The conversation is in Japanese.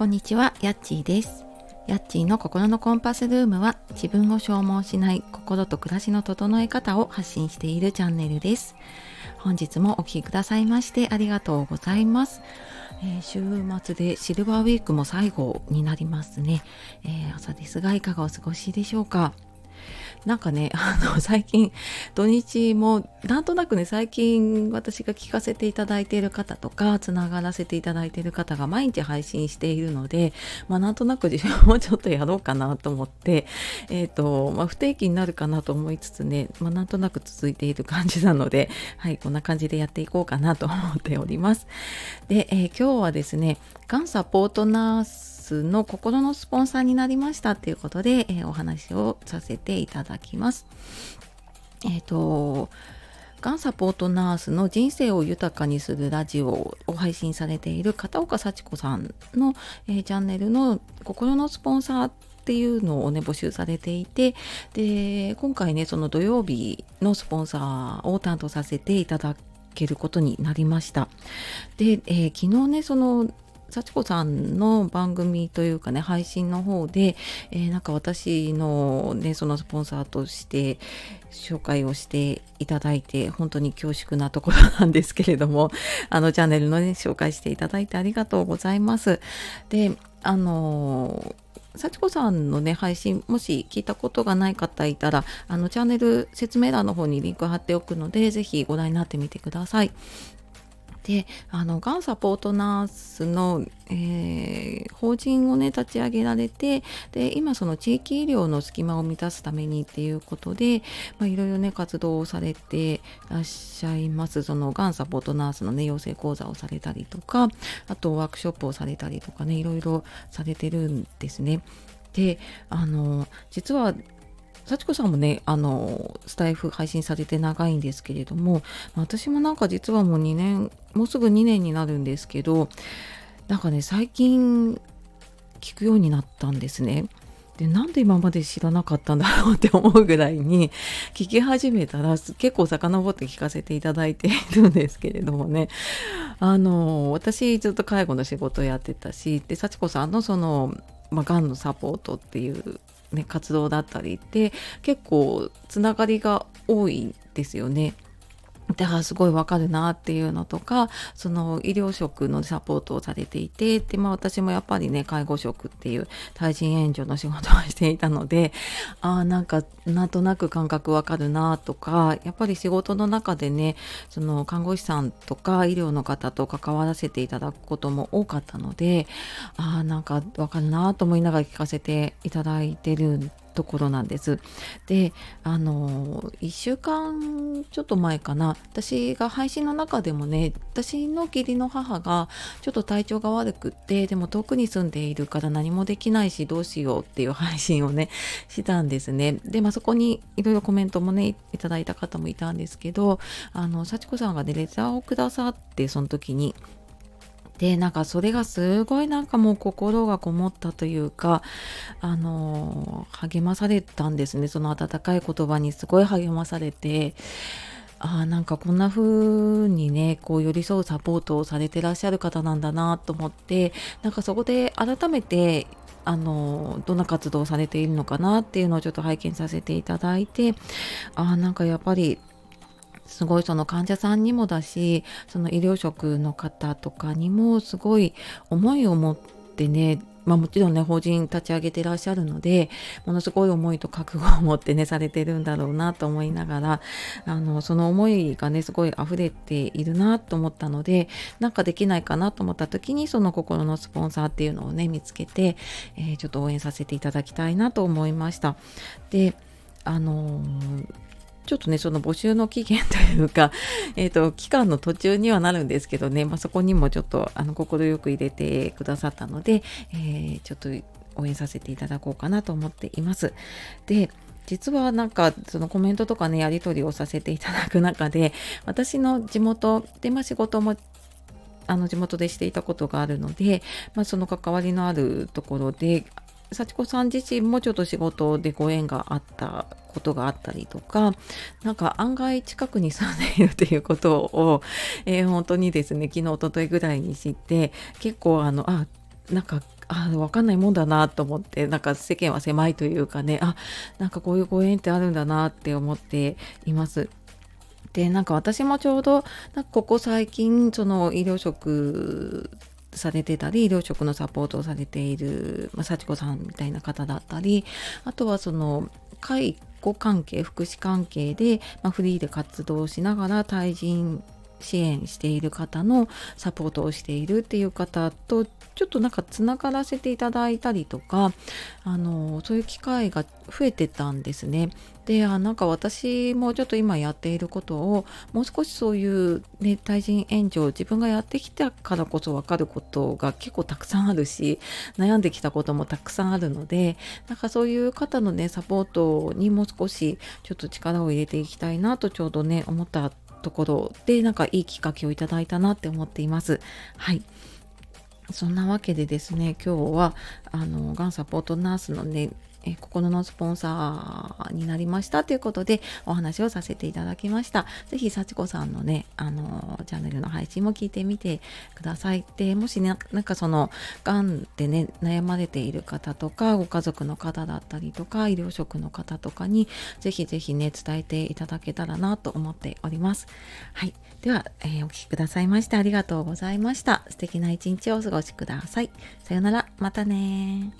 こんにちは、やっちーです。やっちーの心のコンパスルームは自分を消耗しない心と暮らしの整え方を発信しているチャンネルです。本日もお聴きくださいましてありがとうございます。えー、週末でシルバーウィークも最後になりますね、えー、朝ですがいかがお過ごしでしょうか？なんかね、あの、最近、土日も、なんとなくね、最近私が聞かせていただいている方とか、つながらせていただいている方が毎日配信しているので、まあ、なんとなく自分もちょっとやろうかなと思って、えっ、ー、と、まあ、不定期になるかなと思いつつね、まあ、なんとなく続いている感じなので、はい、こんな感じでやっていこうかなと思っております。で、えー、今日はですね、がんサポートナースの心のスポンサーになりましたということで、えー、お話をさせていただきます。えっ、ー、と、がんサポートナースの人生を豊かにするラジオを配信されている片岡幸子さんの、えー、チャンネルの心のスポンサーっていうのをね募集されていてで今回ねその土曜日のスポンサーを担当させていただけることになりましたで、えー、昨日ねその幸子さんの番組というかね配信の方で、えー、なんか私のねそのスポンサーとして紹介をしていただいて本当に恐縮なところなんですけれども あのチャンネルのね紹介していただいてありがとうございます。であの幸子さんのね配信もし聞いたことがない方いたらあのチャンネル説明欄の方にリンク貼っておくのでぜひご覧になってみてください。であのがんサポートナースの、えー、法人をね立ち上げられてで今その地域医療の隙間を満たすためにっていうことで、まあ、いろいろね活動をされてらっしゃいますそのがんサポートナースのね養成講座をされたりとかあとワークショップをされたりとかねいろいろされてるんですね。であの実は幸子さんもねあのスタイフ配信されて長いんですけれども私もなんか実はもう2年もうすぐ2年になるんですけどなんかね最近聞くようになったんですね。でなんで今まで知らなかったんだろうって思うぐらいに聞き始めたら結構遡って聞かせていただいているんですけれどもねあの私ずっと介護の仕事をやってたしで幸子さんのその、まあ、がんのサポートっていうね、活動だったりって結構つながりが多いんですよね。であすごいわかるなっていうのとかその医療職のサポートをされていてで、まあ、私もやっぱりね介護職っていう対人援助の仕事をしていたのであなんかなんとなく感覚わかるなとかやっぱり仕事の中でねその看護師さんとか医療の方と関わらせていただくことも多かったのであなんかわかるなと思いながら聞かせていただいてるんところなんです。であの1週間ちょっと前かな私が配信の中でもね私の義理の母がちょっと体調が悪くってでも遠くに住んでいるから何もできないしどうしようっていう配信をねしたんですね。でまあそこにいろいろコメントもねいただいた方もいたんですけどあの幸子さんがねレターをくださってその時にでなんかそれがすごいなんかもう心がこもったというかあの励まされたんですね。その温かい言葉にすごい励まされてあなんかこんな風にねこう寄り添うサポートをされてらっしゃる方なんだなと思ってなんかそこで改めてあのどんな活動をされているのかなっていうのをちょっと拝見させていただいてあなんかやっぱりすごいその患者さんにもだしその医療職の方とかにもすごい思いを持ってねまあ、もちろんね法人立ち上げてらっしゃるのでものすごい思いと覚悟を持ってねされてるんだろうなと思いながらあのその思いがねすごい溢れているなと思ったのでなんかできないかなと思った時にその心のスポンサーっていうのをね見つけて、えー、ちょっと応援させていただきたいなと思いました。であのーちょっとね、その募集の期限というか、えっ、ー、と、期間の途中にはなるんですけどね、まあ、そこにもちょっと、あの、快く入れてくださったので、えー、ちょっと応援させていただこうかなと思っています。で、実はなんかそのコメントとかねやり取りをさせていただく中で私の地元で、まあ、仕事もあの地元でしていたことがあるので、まあ、その関わりのあるところで幸子さん自身もちょっと仕事でご縁があったことがあったりとかなんか案外近くに住んでいるということを、えー、本当にですね昨日おとといぐらいに知って結構あのあなんかあ分かんないもんだなと思ってなんか世間は狭いというかねあなんかこういうご縁ってあるんだなって思っています。でなんか私もちょうどなんかここ最近その医療職されてたり医療職のサポートをされている、まあ、幸子さんみたいな方だったりあとはその介護関係福祉関係で、まあ、フリーで活動しながら対人支援している方のサポートをしているっていう方とちょっとなんかつながらせていただいたりとかあのそういう機会が増えてたんですね。であなんか私もちょっと今やっていることをもう少しそういう、ね、対人援助を自分がやってきたからこそ分かることが結構たくさんあるし悩んできたこともたくさんあるのでなんかそういう方のねサポートにもう少しちょっと力を入れていきたいなとちょうどね思ったところでなんかいいきっかけをいただいたなって思っています。はいそんなわけでですね今日はあのがんサポートナースのねえ心のスポンサーになりましたということでお話をさせていただきました。ぜひ幸子さんのね、あのチャンネルの配信も聞いてみてください。で、もしね、なんかその、がんでね、悩まれている方とか、ご家族の方だったりとか、医療職の方とかに、ぜひぜひね、伝えていただけたらなと思っております。はい。では、えー、お聴きくださいましてありがとうございました。素敵な一日をお過ごしください。さよなら。またね